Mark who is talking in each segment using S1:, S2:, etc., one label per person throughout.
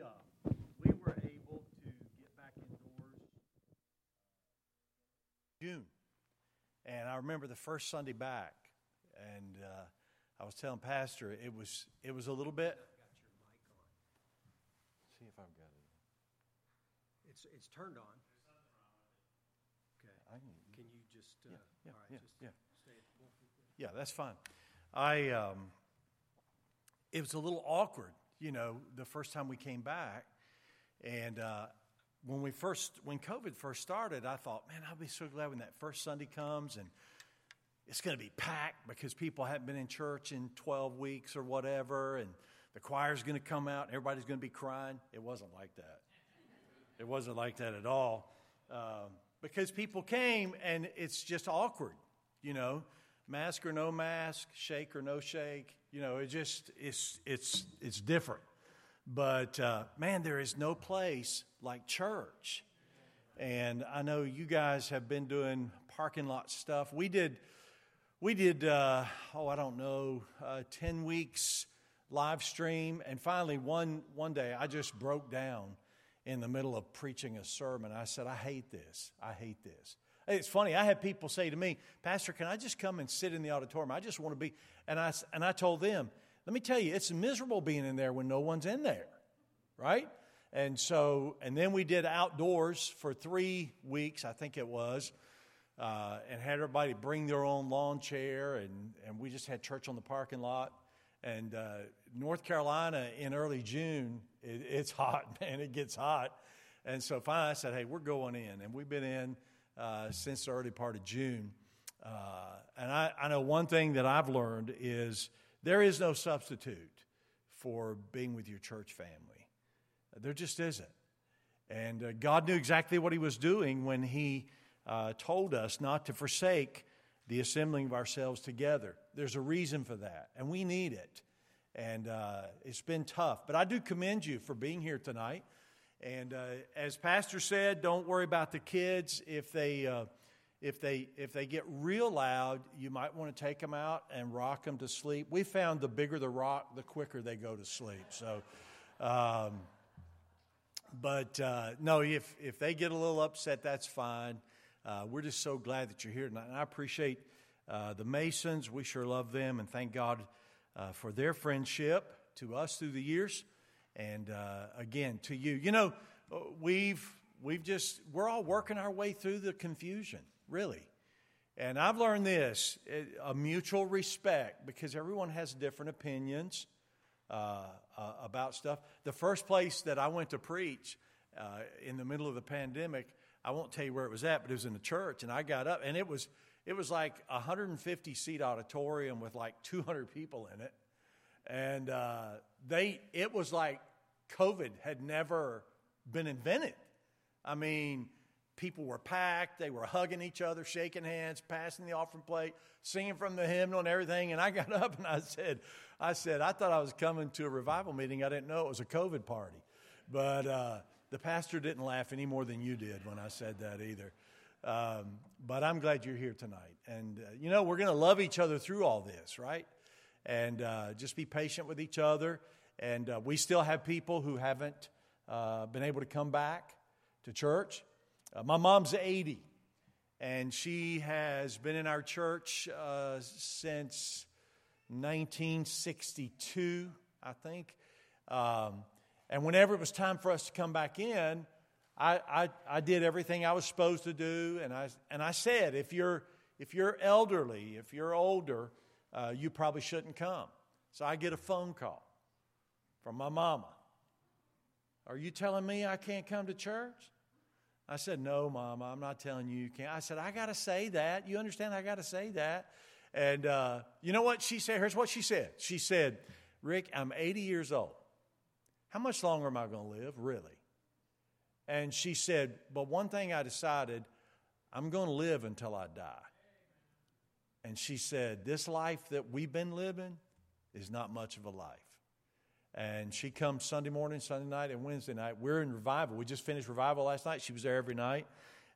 S1: we uh, we were able to get back indoors June, and I remember the first Sunday back, and uh, I was telling Pastor it was it was a little bit. See if I've got it.
S2: It's, it's turned on. Okay.
S1: Can,
S2: Can you just, uh,
S1: yeah,
S2: all right,
S1: yeah,
S2: just
S1: yeah.
S2: stay at?
S1: Yeah, that's fine. I um, it was a little awkward, you know, the first time we came back, and uh, when we first when COVID first started, I thought, man, I'll be so glad when that first Sunday comes and it's going to be packed because people haven't been in church in 12 weeks or whatever, and the choir's going to come out, and everybody's going to be crying. It wasn't like that. It wasn't like that at all. Um, because people came and it's just awkward, you know, mask or no mask, shake or no shake, you know, it just, it's, it's, it's different. But uh, man, there is no place like church. And I know you guys have been doing parking lot stuff. We did, we did, uh, oh, I don't know, uh, 10 weeks live stream. And finally, one, one day, I just broke down in the middle of preaching a sermon. I said, I hate this. I hate this. It's funny. I had people say to me, Pastor, can I just come and sit in the auditorium? I just want to be. And I, and I told them, let me tell you, it's miserable being in there when no one's in there, right? And so, and then we did outdoors for three weeks, I think it was, uh, and had everybody bring their own lawn chair, and, and we just had church on the parking lot. And uh, North Carolina in early June, it, it's hot, man. It gets hot. And so finally I said, hey, we're going in. And we've been in uh, since the early part of June. Uh, and I, I know one thing that I've learned is there is no substitute for being with your church family. There just isn't. And uh, God knew exactly what He was doing when He uh, told us not to forsake the assembling of ourselves together. There's a reason for that, and we need it. And uh, it's been tough. But I do commend you for being here tonight. And uh, as Pastor said, don't worry about the kids. If they, uh, if, they, if they get real loud, you might want to take them out and rock them to sleep. We found the bigger the rock, the quicker they go to sleep. So, um, but uh, no, if, if they get a little upset, that's fine. Uh, we're just so glad that you're here tonight. And I appreciate uh, the Masons. We sure love them and thank God uh, for their friendship to us through the years. And uh, again, to you. You know, we've, we've just, we're all working our way through the confusion, really. And I've learned this a mutual respect because everyone has different opinions uh, uh, about stuff. The first place that I went to preach in the middle of the pandemic, I won't tell you where it was at, but it was in a church. And I got up, and it was it was like a 150 seat auditorium with like 200 people in it, and uh, they it was like COVID had never been invented. I mean, people were packed, they were hugging each other, shaking hands, passing the offering plate, singing from the hymnal and everything. And I got up and I said, I said, I thought I was coming to a revival meeting. I didn't know it was a COVID party, but. Uh, the pastor didn't laugh any more than you did when I said that either. Um, but I'm glad you're here tonight. And, uh, you know, we're going to love each other through all this, right? And uh, just be patient with each other. And uh, we still have people who haven't uh, been able to come back to church. Uh, my mom's 80, and she has been in our church uh, since 1962, I think. Um, and whenever it was time for us to come back in, I, I, I, did everything I was supposed to do. And I, and I said, if you're, if you're elderly, if you're older, uh, you probably shouldn't come. So I get a phone call from my mama. Are you telling me I can't come to church? I said, No, mama, I'm not telling you you can't. I said, I got to say that. You understand? I got to say that. And uh, you know what she said? Here's what she said. She said, Rick, I'm 80 years old. How much longer am I going to live, really? And she said, But one thing I decided, I'm going to live until I die. And she said, This life that we've been living is not much of a life. And she comes Sunday morning, Sunday night, and Wednesday night. We're in revival. We just finished revival last night. She was there every night.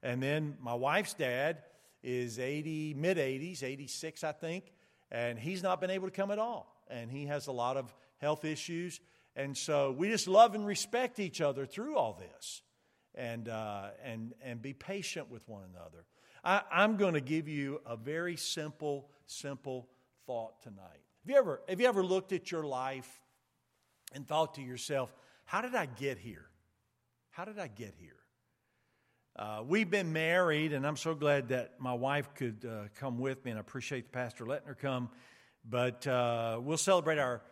S1: And then my wife's dad is 80, mid 80s, 86, I think, and he's not been able to come at all. And he has a lot of health issues. And so we just love and respect each other through all this and, uh, and, and be patient with one another. I, I'm going to give you a very simple, simple thought tonight. Have you, ever, have you ever looked at your life and thought to yourself, how did I get here? How did I get here? Uh, we've been married, and I'm so glad that my wife could uh, come with me, and I appreciate the pastor letting her come. But uh, we'll celebrate our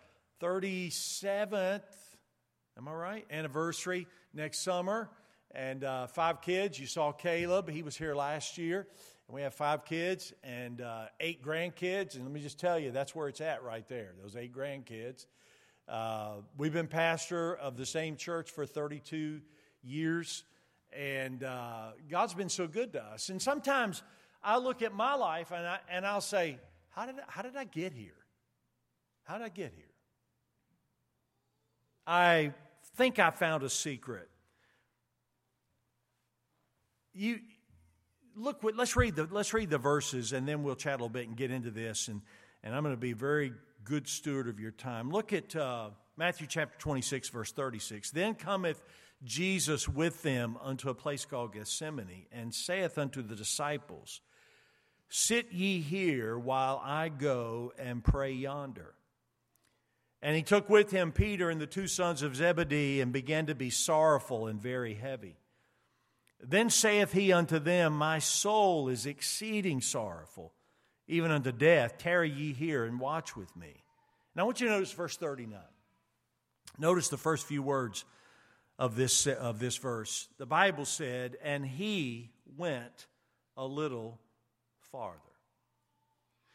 S1: 37th, am I right, anniversary next summer. And uh, five kids. You saw Caleb, he was here last year. And we have five kids and uh, eight grandkids. And let me just tell you, that's where it's at right there, those eight grandkids. Uh, we've been pastor of the same church for 32 years. And uh, God's been so good to us. And sometimes I look at my life and, I, and I'll say, how did, I, how did I get here? How did I get here? I think I found a secret. You look. Let's read the let's read the verses, and then we'll chat a little bit and get into this. And and I'm going to be very good steward of your time. Look at uh, Matthew chapter 26, verse 36. Then cometh Jesus with them unto a place called Gethsemane, and saith unto the disciples, Sit ye here while I go and pray yonder. And he took with him Peter and the two sons of Zebedee, and began to be sorrowful and very heavy. Then saith he unto them, My soul is exceeding sorrowful, even unto death. Tarry ye here and watch with me. Now I want you to notice verse 39. Notice the first few words of this, of this verse. The Bible said, And he went a little farther.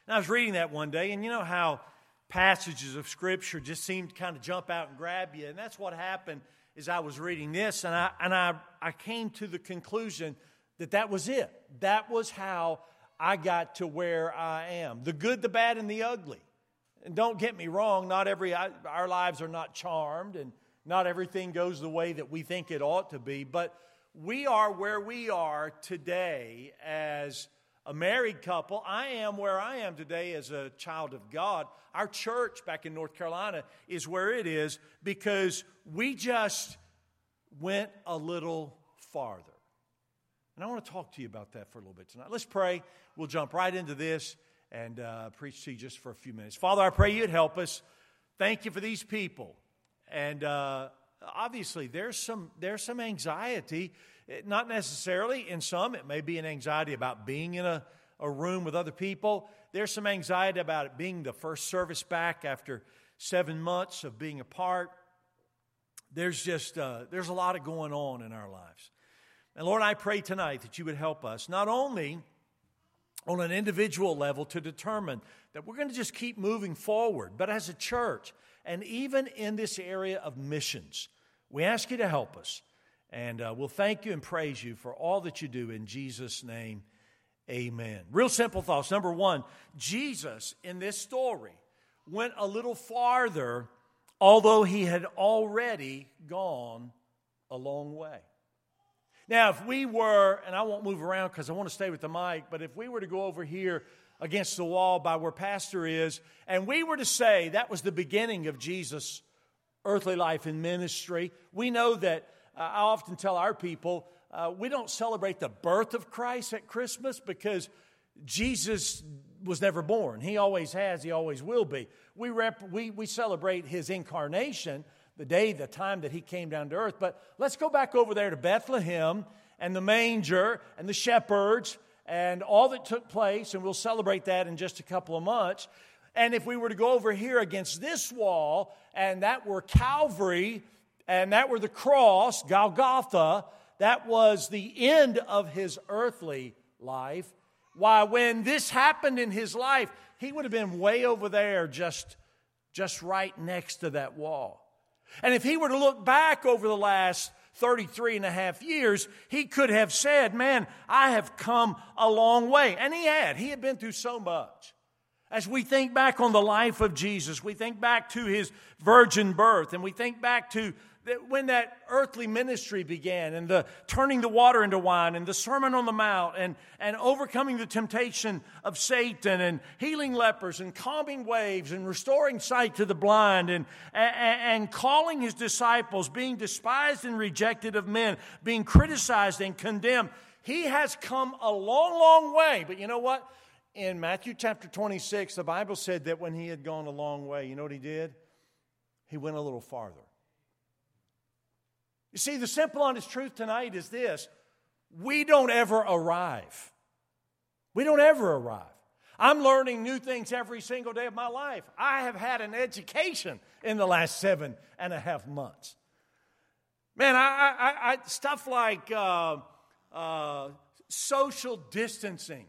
S1: And I was reading that one day, and you know how passages of Scripture just seem to kind of jump out and grab you. And that's what happened as I was reading this. And I, and I, I came to the conclusion that that was it. That was how I got to where I am the good, the bad, and the ugly. And don't get me wrong, not every, our lives are not charmed, and not everything goes the way that we think it ought to be, but we are where we are today as a married couple. I am where I am today as a child of God. Our church back in North Carolina is where it is because we just went a little farther. And I want to talk to you about that for a little bit tonight. Let's pray. We'll jump right into this and uh, preach to you just for a few minutes. Father, I pray you'd help us. Thank you for these people. And uh, obviously, there's some, there's some anxiety, not necessarily in some, it may be an anxiety about being in a, a room with other people. There's some anxiety about it being the first service back after seven months of being apart. There's just, uh, there's a lot of going on in our lives. And Lord, I pray tonight that you would help us not only on an individual level to determine that we're going to just keep moving forward, but as a church, and even in this area of missions. We ask you to help us. And uh, we'll thank you and praise you for all that you do in Jesus' name. Amen. Real simple thoughts. Number one, Jesus in this story went a little farther, although he had already gone a long way. Now, if we were, and I won't move around because I want to stay with the mic, but if we were to go over here against the wall by where Pastor is, and we were to say that was the beginning of Jesus' earthly life and ministry, we know that uh, I often tell our people uh, we don't celebrate the birth of Christ at Christmas because Jesus was never born. He always has, he always will be. We, rep- we, we celebrate his incarnation, the day, the time that he came down to earth. But let's go back over there to Bethlehem and the manger and the shepherds and all that took place, and we'll celebrate that in just a couple of months. And if we were to go over here against this wall, and that were Calvary, and that were the cross, Golgotha, that was the end of his earthly life. Why, when this happened in his life, he would have been way over there, just, just right next to that wall. And if he were to look back over the last 33 and a half years, he could have said, Man, I have come a long way. And he had. He had been through so much. As we think back on the life of Jesus, we think back to his virgin birth, and we think back to that when that earthly ministry began and the turning the water into wine and the Sermon on the Mount and, and overcoming the temptation of Satan and healing lepers and calming waves and restoring sight to the blind and, and, and calling his disciples, being despised and rejected of men, being criticized and condemned. He has come a long, long way. But you know what? In Matthew chapter 26, the Bible said that when he had gone a long way, you know what he did? He went a little farther. You see, the simple, honest truth tonight is this we don't ever arrive. We don't ever arrive. I'm learning new things every single day of my life. I have had an education in the last seven and a half months. Man, I, I, I stuff like uh, uh, social distancing.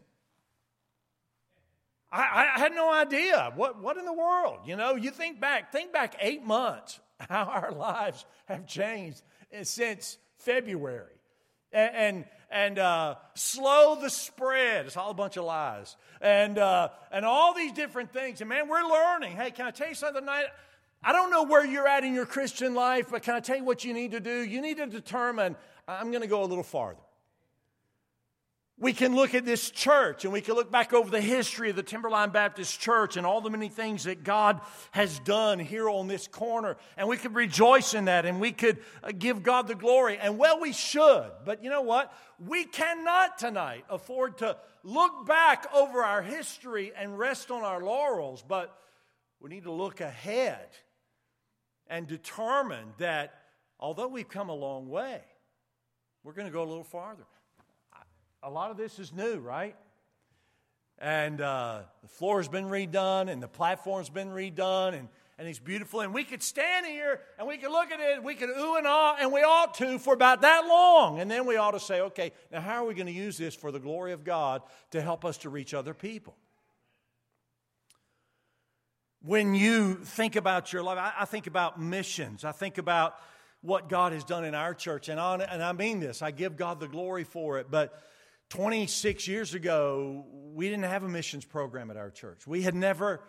S1: I, I, had no idea. What, what in the world? You know, you think back, think back eight months, how our lives have changed since February. And, and, and uh, slow the spread. It's all a bunch of lies. And, uh, and all these different things. And man, we're learning. Hey, can I tell you something tonight? I don't know where you're at in your Christian life, but can I tell you what you need to do? You need to determine, I'm going to go a little farther we can look at this church and we can look back over the history of the Timberline Baptist Church and all the many things that God has done here on this corner. And we could rejoice in that and we could uh, give God the glory. And well, we should. But you know what? We cannot tonight afford to look back over our history and rest on our laurels, but we need to look ahead and determine that although we've come a long way, we're going to go a little farther a lot of this is new, right? And uh, the floor's been redone, and the platform's been redone, and, and it's beautiful. And we could stand here and we could look at it, we could ooh and ah, and we ought to for about that long. And then we ought to say, okay, now how are we going to use this for the glory of God to help us to reach other people? When you think about your life, I, I think about missions. I think about what God has done in our church. And, on, and I mean this, I give God the glory for it. But 26 years ago, we didn't have a missions program at our church. We had never,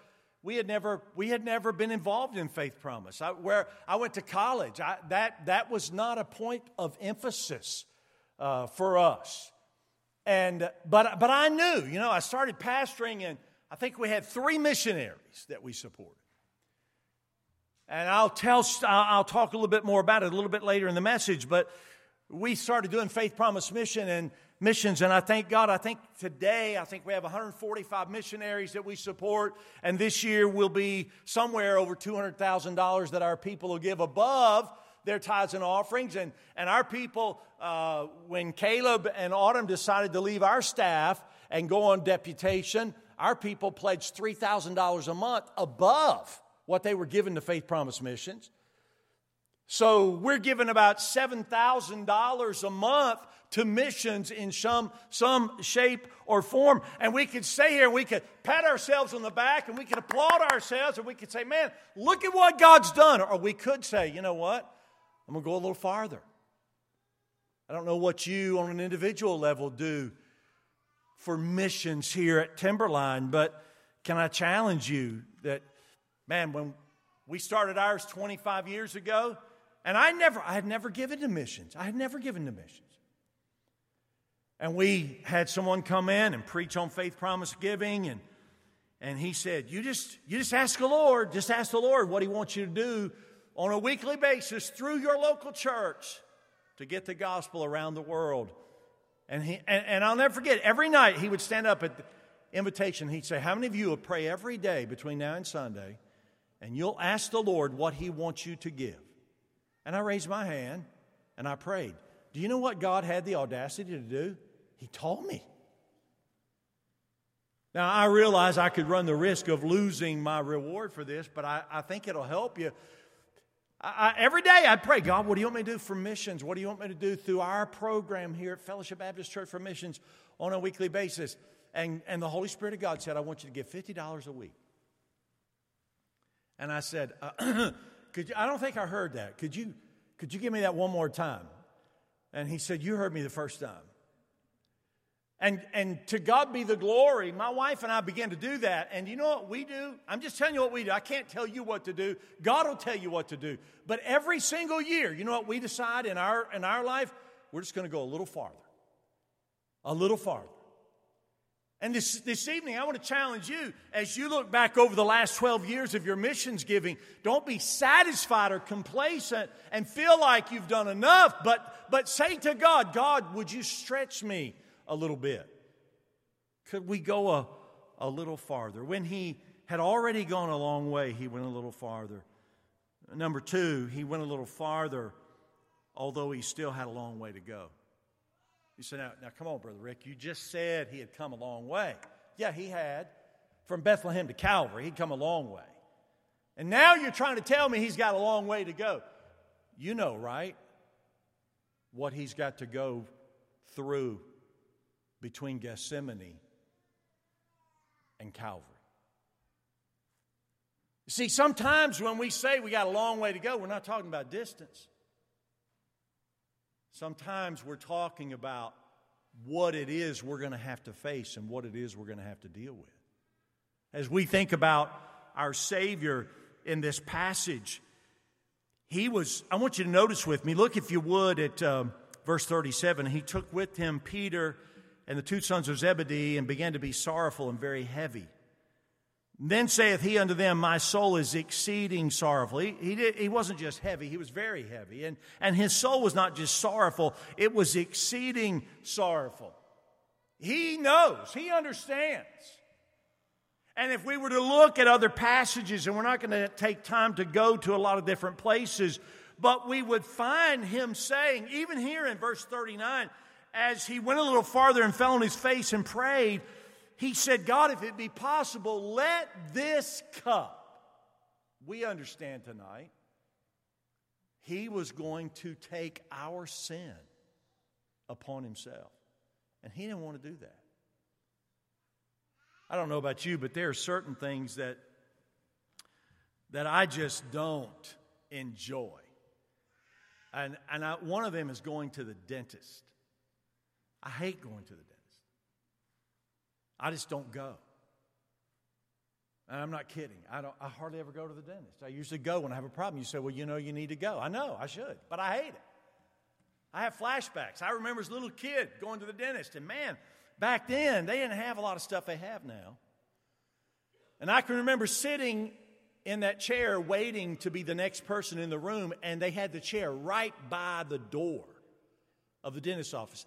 S1: we had never, we had never been involved in Faith Promise. I, where I went to college, I, that, that was not a point of emphasis uh, for us. And, but, but I knew, you know, I started pastoring, and I think we had three missionaries that we supported. And I'll tell, I'll talk a little bit more about it a little bit later in the message, but we started doing Faith Promise Mission, and missions. And I thank God, I think today, I think we have 145 missionaries that we support. And this year will be somewhere over $200,000 that our people will give above their tithes and offerings. And, and our people, uh, when Caleb and Autumn decided to leave our staff and go on deputation, our people pledged $3,000 a month above what they were given to Faith Promise Missions. So we're giving about $7,000 a month to missions in some, some shape or form. And we could stay here we could pat ourselves on the back and we could applaud ourselves and we could say, man, look at what God's done. Or we could say, you know what? I'm going to go a little farther. I don't know what you on an individual level do for missions here at Timberline, but can I challenge you that, man, when we started ours 25 years ago, and I never, I had never given to missions. I had never given to missions. And we had someone come in and preach on faith promise giving and and he said, You just you just ask the Lord, just ask the Lord what he wants you to do on a weekly basis through your local church to get the gospel around the world. And he and, and I'll never forget, every night he would stand up at the invitation, he'd say, How many of you will pray every day between now and Sunday? And you'll ask the Lord what he wants you to give. And I raised my hand and I prayed. Do you know what God had the audacity to do? He told me. Now, I realize I could run the risk of losing my reward for this, but I, I think it'll help you. I, I, every day I pray, God, what do you want me to do for missions? What do you want me to do through our program here at Fellowship Baptist Church for Missions on a weekly basis? And, and the Holy Spirit of God said, I want you to give $50 a week. And I said, uh, could you, I don't think I heard that. Could you, could you give me that one more time? And he said, You heard me the first time. And, and to God be the glory. My wife and I began to do that. And you know what we do? I'm just telling you what we do. I can't tell you what to do. God will tell you what to do. But every single year, you know what we decide in our, in our life? We're just going to go a little farther. A little farther. And this, this evening, I want to challenge you as you look back over the last 12 years of your missions giving, don't be satisfied or complacent and feel like you've done enough, but, but say to God, God, would you stretch me a little bit? Could we go a, a little farther? When he had already gone a long way, he went a little farther. Number two, he went a little farther, although he still had a long way to go. You say, now, now come on, Brother Rick, you just said he had come a long way. Yeah, he had. From Bethlehem to Calvary, he'd come a long way. And now you're trying to tell me he's got a long way to go. You know, right? What he's got to go through between Gethsemane and Calvary. You see, sometimes when we say we got a long way to go, we're not talking about distance. Sometimes we're talking about what it is we're going to have to face and what it is we're going to have to deal with. As we think about our Savior in this passage, he was, I want you to notice with me, look if you would at um, verse 37. He took with him Peter and the two sons of Zebedee and began to be sorrowful and very heavy. Then saith he unto them, My soul is exceeding sorrowful. He, he, did, he wasn't just heavy, he was very heavy. And, and his soul was not just sorrowful, it was exceeding sorrowful. He knows, he understands. And if we were to look at other passages, and we're not going to take time to go to a lot of different places, but we would find him saying, even here in verse 39, as he went a little farther and fell on his face and prayed, he said, God, if it be possible, let this cup, we understand tonight, he was going to take our sin upon himself. And he didn't want to do that. I don't know about you, but there are certain things that, that I just don't enjoy. And, and I, one of them is going to the dentist. I hate going to the dentist. I just don't go. And I'm not kidding. I, don't, I hardly ever go to the dentist. I usually go when I have a problem. You say, well, you know, you need to go. I know, I should, but I hate it. I have flashbacks. I remember as a little kid going to the dentist, and man, back then, they didn't have a lot of stuff they have now. And I can remember sitting in that chair waiting to be the next person in the room, and they had the chair right by the door of the dentist's office.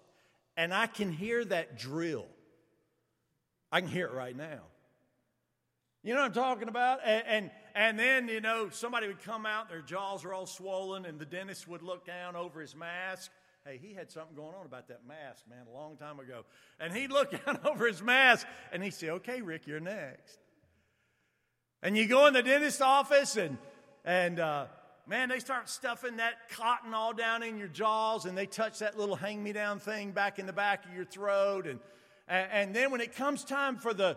S1: And I can hear that drill I can hear it right now. You know what I'm talking about? And, and, and, then, you know, somebody would come out, their jaws are all swollen, and the dentist would look down over his mask. Hey, he had something going on about that mask, man, a long time ago. And he'd look down over his mask and he'd say, Okay, Rick, you're next. And you go in the dentist's office and, and, uh, man, they start stuffing that cotton all down in your jaws and they touch that little hang me down thing back in the back of your throat. And, and, then when it comes time for the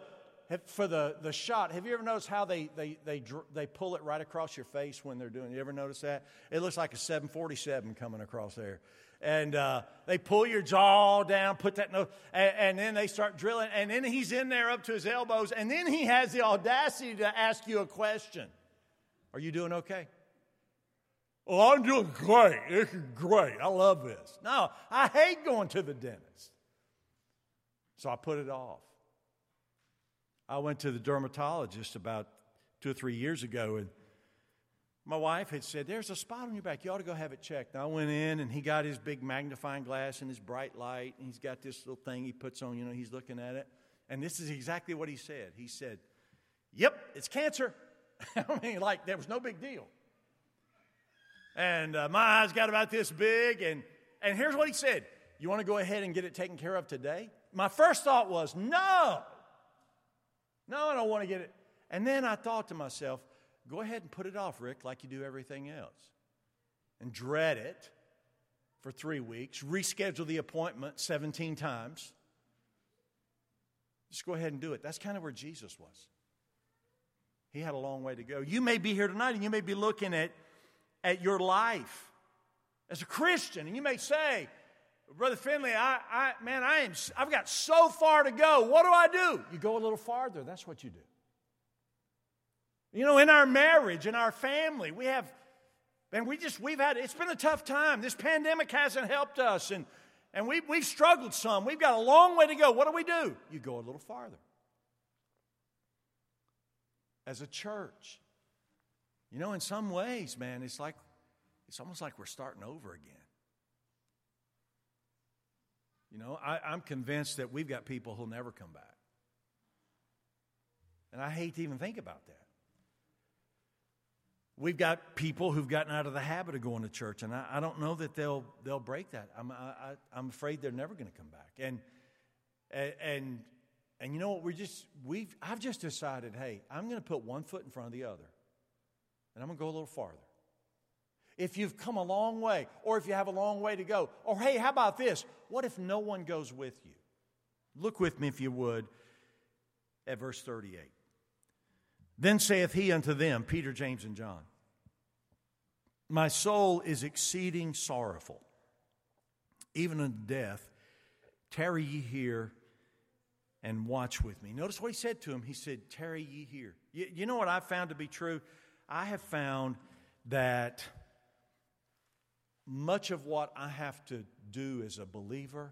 S1: for the, the shot, have you ever noticed how they, they, they, they pull it right across your face when they're doing it? You ever notice that? It looks like a 747 coming across there. And uh, they pull your jaw down, put that, no, and, and then they start drilling. And then he's in there up to his elbows. And then he has the audacity to ask you a question Are you doing okay? Oh, I'm doing great. Is great. I love this. No, I hate going to the dentist. So I put it off. I went to the dermatologist about two or three years ago, and my wife had said, There's a spot on your back. You ought to go have it checked. And I went in, and he got his big magnifying glass and his bright light, and he's got this little thing he puts on, you know, he's looking at it. And this is exactly what he said. He said, Yep, it's cancer. I mean, like, there was no big deal. And uh, my eyes got about this big, and, and here's what he said You want to go ahead and get it taken care of today? my first thought was, no, no, I don't want to get it. And then I thought to myself, go ahead and put it off, Rick, like you do everything else. And dread it for three weeks, reschedule the appointment 17 times. Just go ahead and do it. That's kind of where Jesus was. He had a long way to go. You may be here tonight and you may be looking at, at your life as a Christian, and you may say, Brother Finley, I, I, man, I am, I've got so far to go. What do I do? You go a little farther. That's what you do. You know, in our marriage, in our family, we have, and we just, we've had, it's been a tough time. This pandemic hasn't helped us, and, and we, we've struggled some. We've got a long way to go. What do we do? You go a little farther. As a church, you know, in some ways, man, it's like, it's almost like we're starting over again. You know, I, I'm convinced that we've got people who'll never come back. And I hate to even think about that. We've got people who've gotten out of the habit of going to church, and I, I don't know that they'll, they'll break that. I'm, I, am afraid they're never going to come back. And, and, and you know what? We're just, we've, I've just decided, hey, I'm going to put one foot in front of the other, and I'm going to go a little farther if you've come a long way, or if you have a long way to go. Or hey, how about this? What if no one goes with you? Look with me, if you would, at verse 38. Then saith he unto them, Peter, James, and John, My soul is exceeding sorrowful, even unto death. Tarry ye here and watch with me. Notice what he said to him. He said, Tarry ye here. You, you know what I've found to be true? I have found that much of what I have to do as a believer,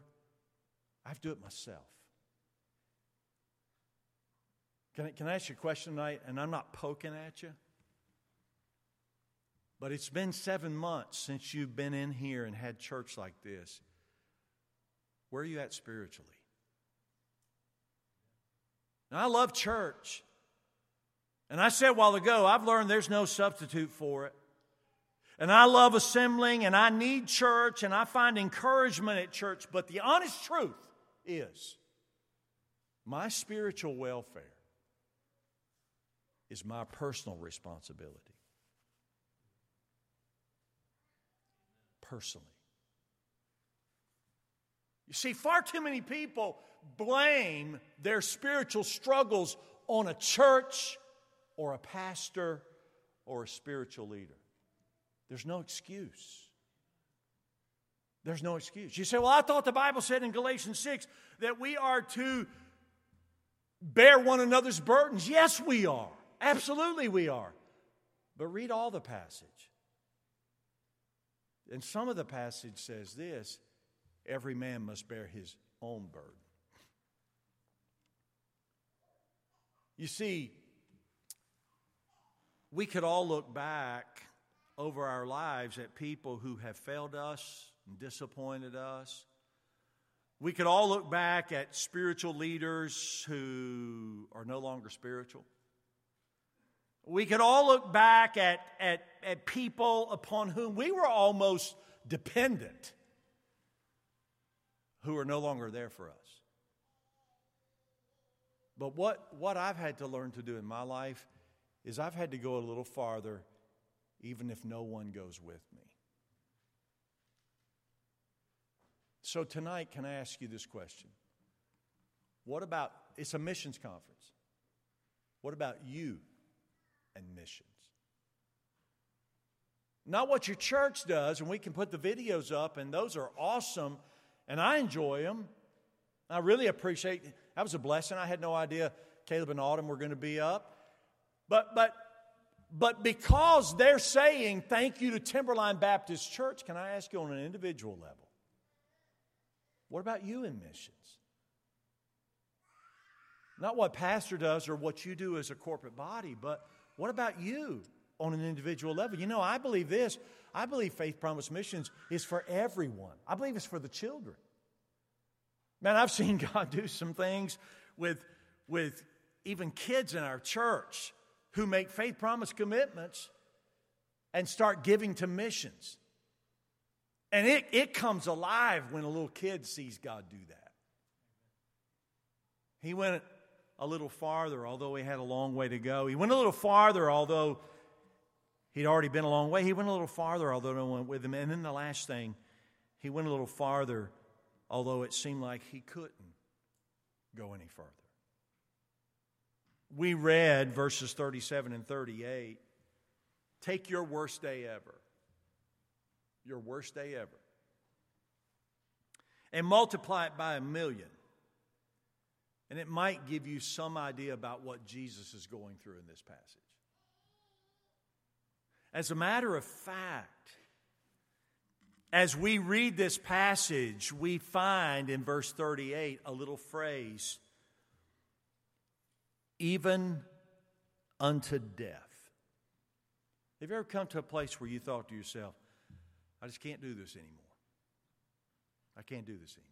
S1: I have to do it myself. Can I, can I ask you a question tonight? And I'm not poking at you. But it's been seven months since you've been in here and had church like this. Where are you at spiritually? Now, I love church. And I said a while ago, I've learned there's no substitute for it. And I love assembling and I need church and I find encouragement at church. But the honest truth is my spiritual welfare is my personal responsibility. Personally. You see, far too many people blame their spiritual struggles on a church or a pastor or a spiritual leader. There's no excuse. There's no excuse. You say, Well, I thought the Bible said in Galatians 6 that we are to bear one another's burdens. Yes, we are. Absolutely, we are. But read all the passage. And some of the passage says this every man must bear his own burden. You see, we could all look back over our lives at people who have failed us and disappointed us. We could all look back at spiritual leaders who are no longer spiritual. We could all look back at, at, at people upon whom we were almost dependent who are no longer there for us. But what, what I've had to learn to do in my life is I've had to go a little farther even if no one goes with me. So, tonight, can I ask you this question? What about, it's a missions conference. What about you and missions? Not what your church does, and we can put the videos up, and those are awesome, and I enjoy them. I really appreciate that was a blessing. I had no idea Caleb and Autumn were going to be up. But but but because they're saying thank you to Timberline Baptist Church, can I ask you on an individual level? What about you in missions? Not what pastor does or what you do as a corporate body, but what about you on an individual level? You know, I believe this. I believe Faith Promise Missions is for everyone. I believe it's for the children. Man, I've seen God do some things with, with even kids in our church who make faith promise commitments and start giving to missions. And it, it comes alive when a little kid sees God do that. He went a little farther, although he had a long way to go. He went a little farther, although he'd already been a long way. He went a little farther, although no one went with him. And then the last thing, he went a little farther, although it seemed like he couldn't go any further we read verses 37 and 38. Take your worst day ever. Your worst day ever. and multiply it by a million. And it might give you some idea about what Jesus is going through in this passage. As a matter of fact, as we read this passage, we find in verse 38 a little phrase even unto death. Have you ever come to a place where you thought to yourself, I just can't do this anymore? I can't do this anymore.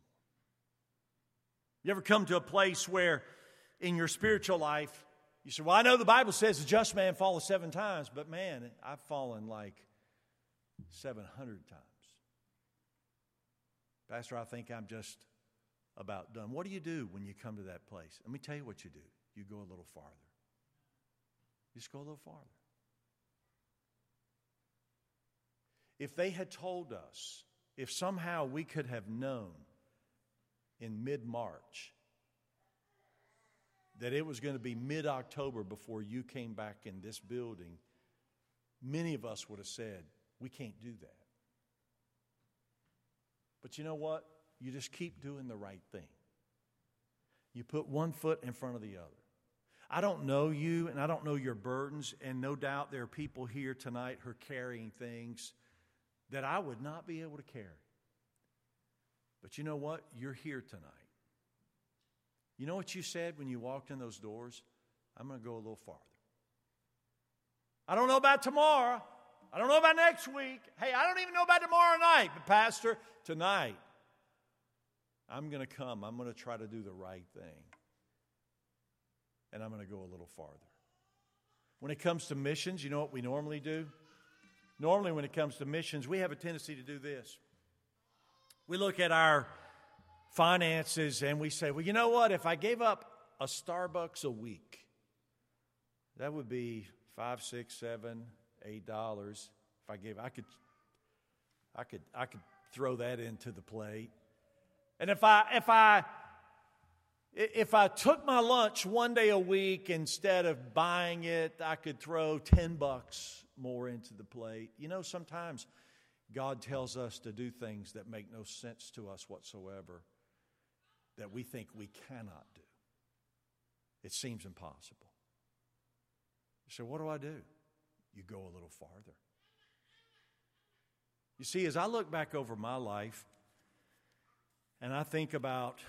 S1: You ever come to a place where in your spiritual life, you say, Well, I know the Bible says the just man falls seven times, but man, I've fallen like 700 times. Pastor, I think I'm just about done. What do you do when you come to that place? Let me tell you what you do. You go a little farther. You just go a little farther. If they had told us, if somehow we could have known in mid March that it was going to be mid October before you came back in this building, many of us would have said, We can't do that. But you know what? You just keep doing the right thing. You put one foot in front of the other. I don't know you and I don't know your burdens, and no doubt there are people here tonight who are carrying things that I would not be able to carry. But you know what? You're here tonight. You know what you said when you walked in those doors? I'm going to go a little farther. I don't know about tomorrow. I don't know about next week. Hey, I don't even know about tomorrow night. But, Pastor, tonight, I'm going to come. I'm going to try to do the right thing. And I'm going to go a little farther. When it comes to missions, you know what we normally do? Normally, when it comes to missions, we have a tendency to do this. We look at our finances and we say, well, you know what? If I gave up a Starbucks a week, that would be five, six, seven, eight dollars. If I gave, I could, I could, I could throw that into the plate. And if I, if I, if I took my lunch one day a week instead of buying it, I could throw 10 bucks more into the plate. You know, sometimes God tells us to do things that make no sense to us whatsoever, that we think we cannot do. It seems impossible. So, what do I do? You go a little farther. You see, as I look back over my life and I think about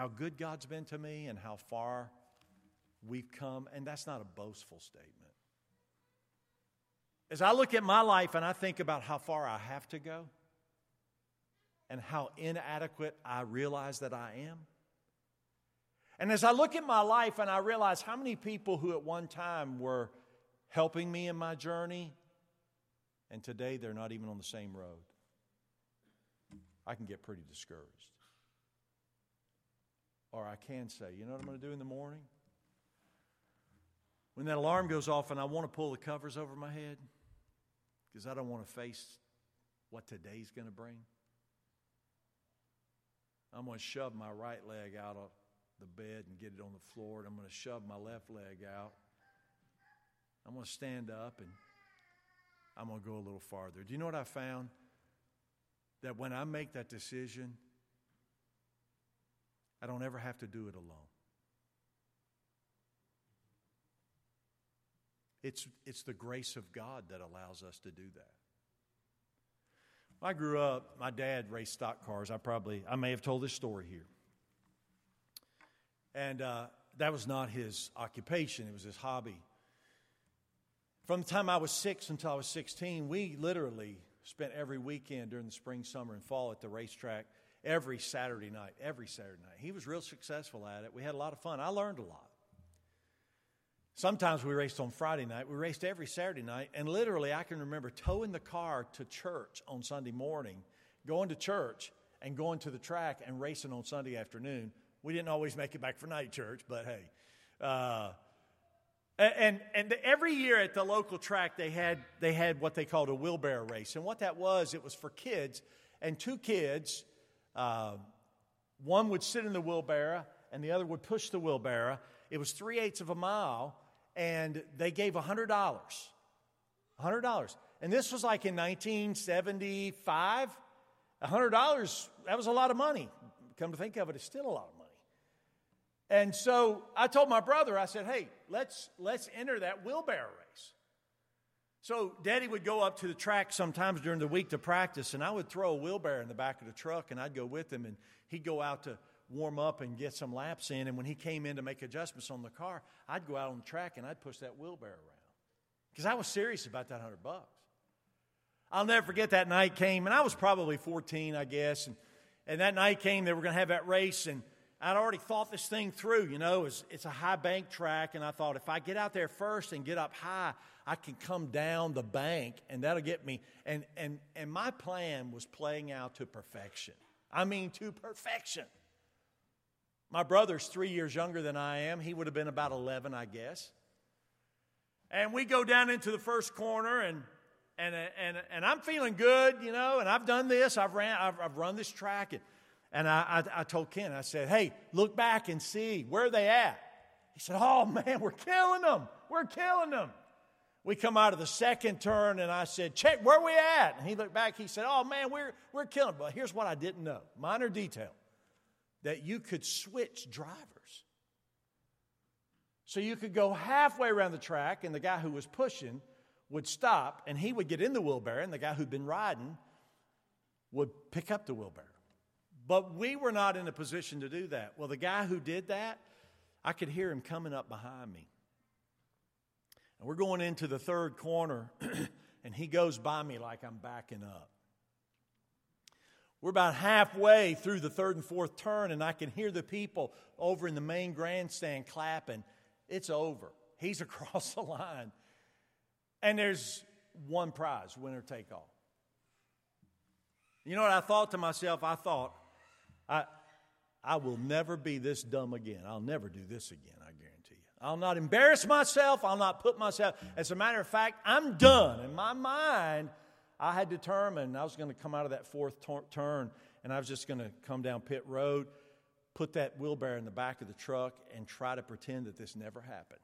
S1: how good God's been to me and how far we've come, and that's not a boastful statement. As I look at my life and I think about how far I have to go and how inadequate I realize that I am, and as I look at my life and I realize how many people who at one time were helping me in my journey, and today they're not even on the same road, I can get pretty discouraged. Or I can say, you know what I'm going to do in the morning? When that alarm goes off and I want to pull the covers over my head, because I don't want to face what today's going to bring. I'm going to shove my right leg out of the bed and get it on the floor, and I'm going to shove my left leg out. I'm going to stand up and I'm going to go a little farther. Do you know what I found? That when I make that decision, I don't ever have to do it alone. It's, it's the grace of God that allows us to do that. I grew up, my dad raced stock cars. I probably, I may have told this story here. And uh, that was not his occupation, it was his hobby. From the time I was six until I was 16, we literally spent every weekend during the spring, summer, and fall at the racetrack every Saturday night, every Saturday night. He was real successful at it. We had a lot of fun. I learned a lot. Sometimes we raced on Friday night. We raced every Saturday night. And literally, I can remember towing the car to church on Sunday morning, going to church, and going to the track and racing on Sunday afternoon. We didn't always make it back for night church, but hey. Uh, and, and every year at the local track, they had, they had what they called a wheelbarrow race. And what that was, it was for kids. And two kids, uh, one would sit in the wheelbarrow and the other would push the wheelbarrow. It was three eighths of a mile and they gave $100. $100. And this was like in 1975. $100, that was a lot of money. Come to think of it, it's still a lot of money. And so I told my brother, I said, hey, let's, let's enter that wheelbarrow race. So Daddy would go up to the track sometimes during the week to practice, and I would throw a wheelbarrow in the back of the truck, and I'd go with him, and he'd go out to warm up and get some laps in. And when he came in to make adjustments on the car, I'd go out on the track and I'd push that wheelbarrow around because I was serious about that hundred bucks. I'll never forget that night came, and I was probably 14, I guess, and, and that night came. They were going to have that race, and I'd already thought this thing through. You know, it's, it's a high bank track, and I thought if I get out there first and get up high, I can come down the bank and that'll get me. And, and, and my plan was playing out to perfection. I mean, to perfection. My brother's three years younger than I am. He would have been about 11, I guess. And we go down into the first corner, and, and, and, and I'm feeling good, you know, and I've done this. I've, ran, I've, I've run this track. And, and I, I, I told Ken, I said, hey, look back and see, where they at? He said, oh, man, we're killing them. We're killing them. We come out of the second turn, and I said, Check, where we at? And he looked back, he said, Oh man, we're, we're killing. But here's what I didn't know minor detail that you could switch drivers. So you could go halfway around the track, and the guy who was pushing would stop, and he would get in the wheelbarrow, and the guy who'd been riding would pick up the wheelbarrow. But we were not in a position to do that. Well, the guy who did that, I could hear him coming up behind me. And we're going into the third corner, and he goes by me like I'm backing up. We're about halfway through the third and fourth turn, and I can hear the people over in the main grandstand clapping. It's over. He's across the line. And there's one prize, winner take all. You know what I thought to myself? I thought, I, I will never be this dumb again. I'll never do this again. I guarantee you. I'll not embarrass myself. I'll not put myself. As a matter of fact, I'm done. In my mind, I had determined I was going to come out of that fourth turn and I was just going to come down pit road, put that wheelbarrow in the back of the truck, and try to pretend that this never happened.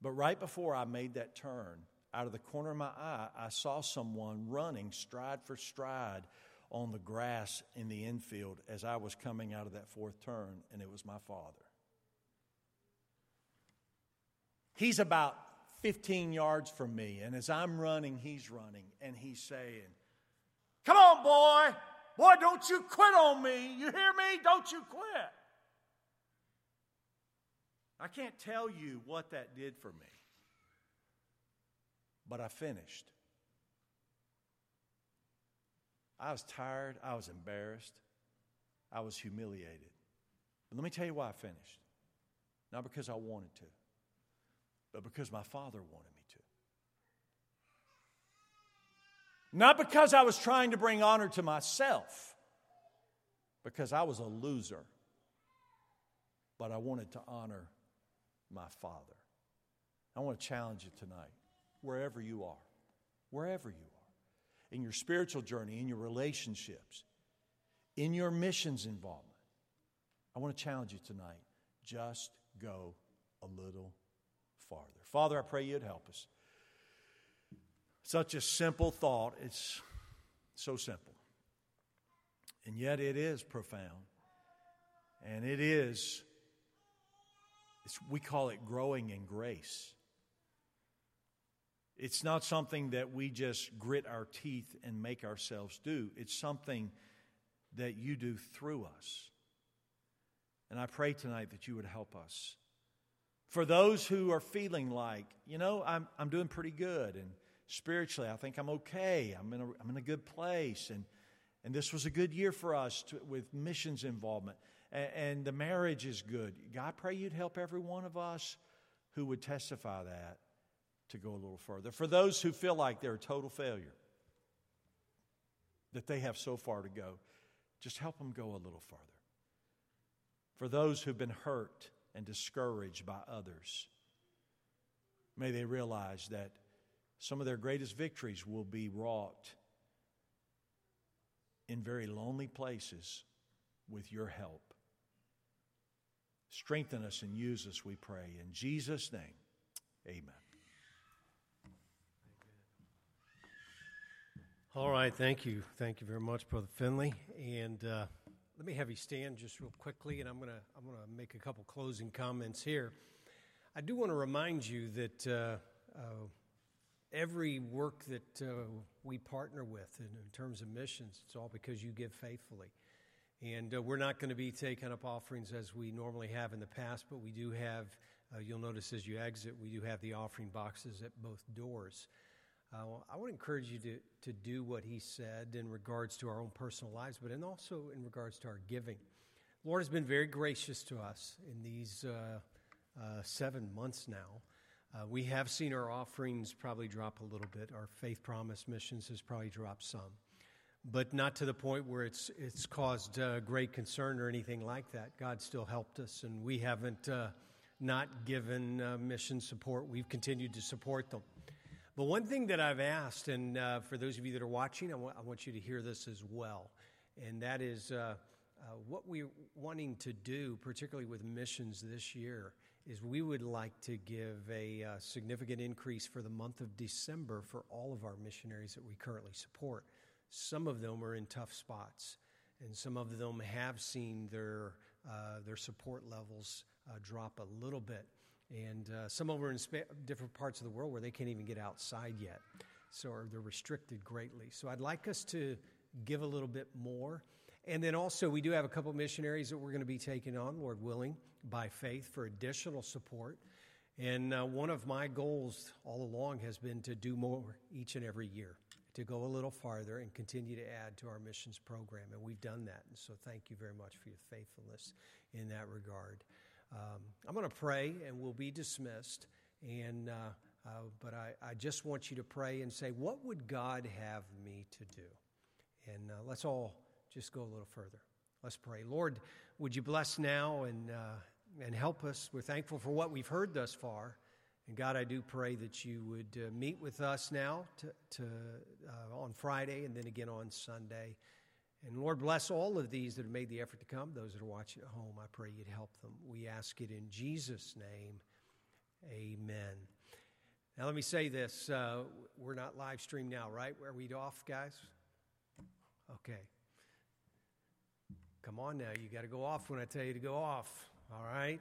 S1: But right before I made that turn, out of the corner of my eye, I saw someone running stride for stride on the grass in the infield as I was coming out of that fourth turn, and it was my father. He's about 15 yards from me, and as I'm running, he's running, and he's saying, Come on, boy. Boy, don't you quit on me. You hear me? Don't you quit. I can't tell you what that did for me, but I finished. I was tired. I was embarrassed. I was humiliated. But let me tell you why I finished. Not because I wanted to but because my father wanted me to. Not because I was trying to bring honor to myself, because I was a loser, but I wanted to honor my father. I want to challenge you tonight, wherever you are, wherever you are, in your spiritual journey, in your relationships, in your missions involvement. I want to challenge you tonight. Just go a little farther. Father, I pray you'd help us. Such a simple thought. It's so simple. And yet it is profound. And it is, we call it growing in grace. It's not something that we just grit our teeth and make ourselves do. It's something that you do through us. And I pray tonight that you would help us for those who are feeling like, you know, I'm, I'm doing pretty good and spiritually I think I'm okay, I'm in a, I'm in a good place, and, and this was a good year for us to, with missions involvement, and, and the marriage is good. God, I pray you'd help every one of us who would testify that to go a little further. For those who feel like they're a total failure, that they have so far to go, just help them go a little farther. For those who've been hurt, and discouraged by others. May they realize that some of their greatest victories will be wrought in very lonely places with your help. Strengthen us and use us, we pray. In Jesus' name, amen.
S2: All right, thank you. Thank you very much, Brother Finley. And uh, let me have you stand just real quickly, and I'm going to I'm gonna make a couple closing comments here. I do want to remind you that uh, uh, every work that uh, we partner with in, in, terms of missions, it's all because you give faithfully. And uh, we're not going to be taking up offerings as we normally have in the past, but we do have, uh, you'll notice as you exit, we do have the offering boxes at both doors. Uh, I would encourage you to, to do what he said in regards to our own personal lives, but and also in regards to our giving. The Lord has been very gracious to us in these uh, uh, seven months now. Uh, we have seen our offerings probably drop a little bit. Our faith promise missions has probably dropped some, but not to the point where it's it's caused uh, great concern or anything like that. God still helped us, and we haven't uh, not given mission support. We've continued to support them. But one thing that I've asked, and uh, for those of you that are watching, I, w- I want you to hear this as well, and that is uh, uh, what we're wanting to do, particularly with missions this year, is we would like to give a uh, significant increase for the month of December for all of our missionaries that we currently support. Some of them are in tough spots, and some of them have seen their, uh, their support levels uh, drop a little bit. And uh, some are in spa- different parts of the world where they can't even get outside yet. So they're restricted greatly. So I'd like us to give a little bit more. And then also, we do have a couple missionaries that we're going to be taking on, Lord willing, by faith for additional support. And uh, one of my goals all along has been to do more each and every year, to go a little farther and continue to add to our missions program. And we've done that. And so thank you very much for your faithfulness in that regard. Um, I'm going to pray and we'll be dismissed. And, uh, uh, but I, I, just want you to pray and say, What would God have me to do? And uh, let's all just go a little further. Let's pray. Lord, would you bless now and, uh, and help us? We're thankful for what we've heard thus far. And God, I do pray that you would uh, meet with us now to, to uh, on Friday and then again on Sunday. And Lord, bless all of these that have made the effort to come, those that are watching at home. I pray you'd help them. We ask it in Jesus' name. Amen. Now, let me say this. Uh, we're not live stream now, right? Are we off, guys? Okay. Come on now. You got to go off when I tell you to go off. All right?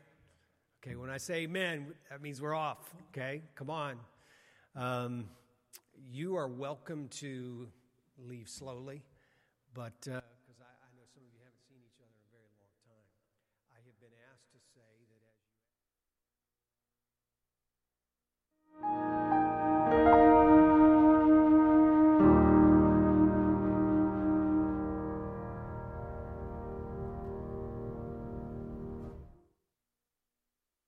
S2: Okay, when I say amen, that means we're off. Okay? Come on. Um, you are welcome to leave slowly. But uh,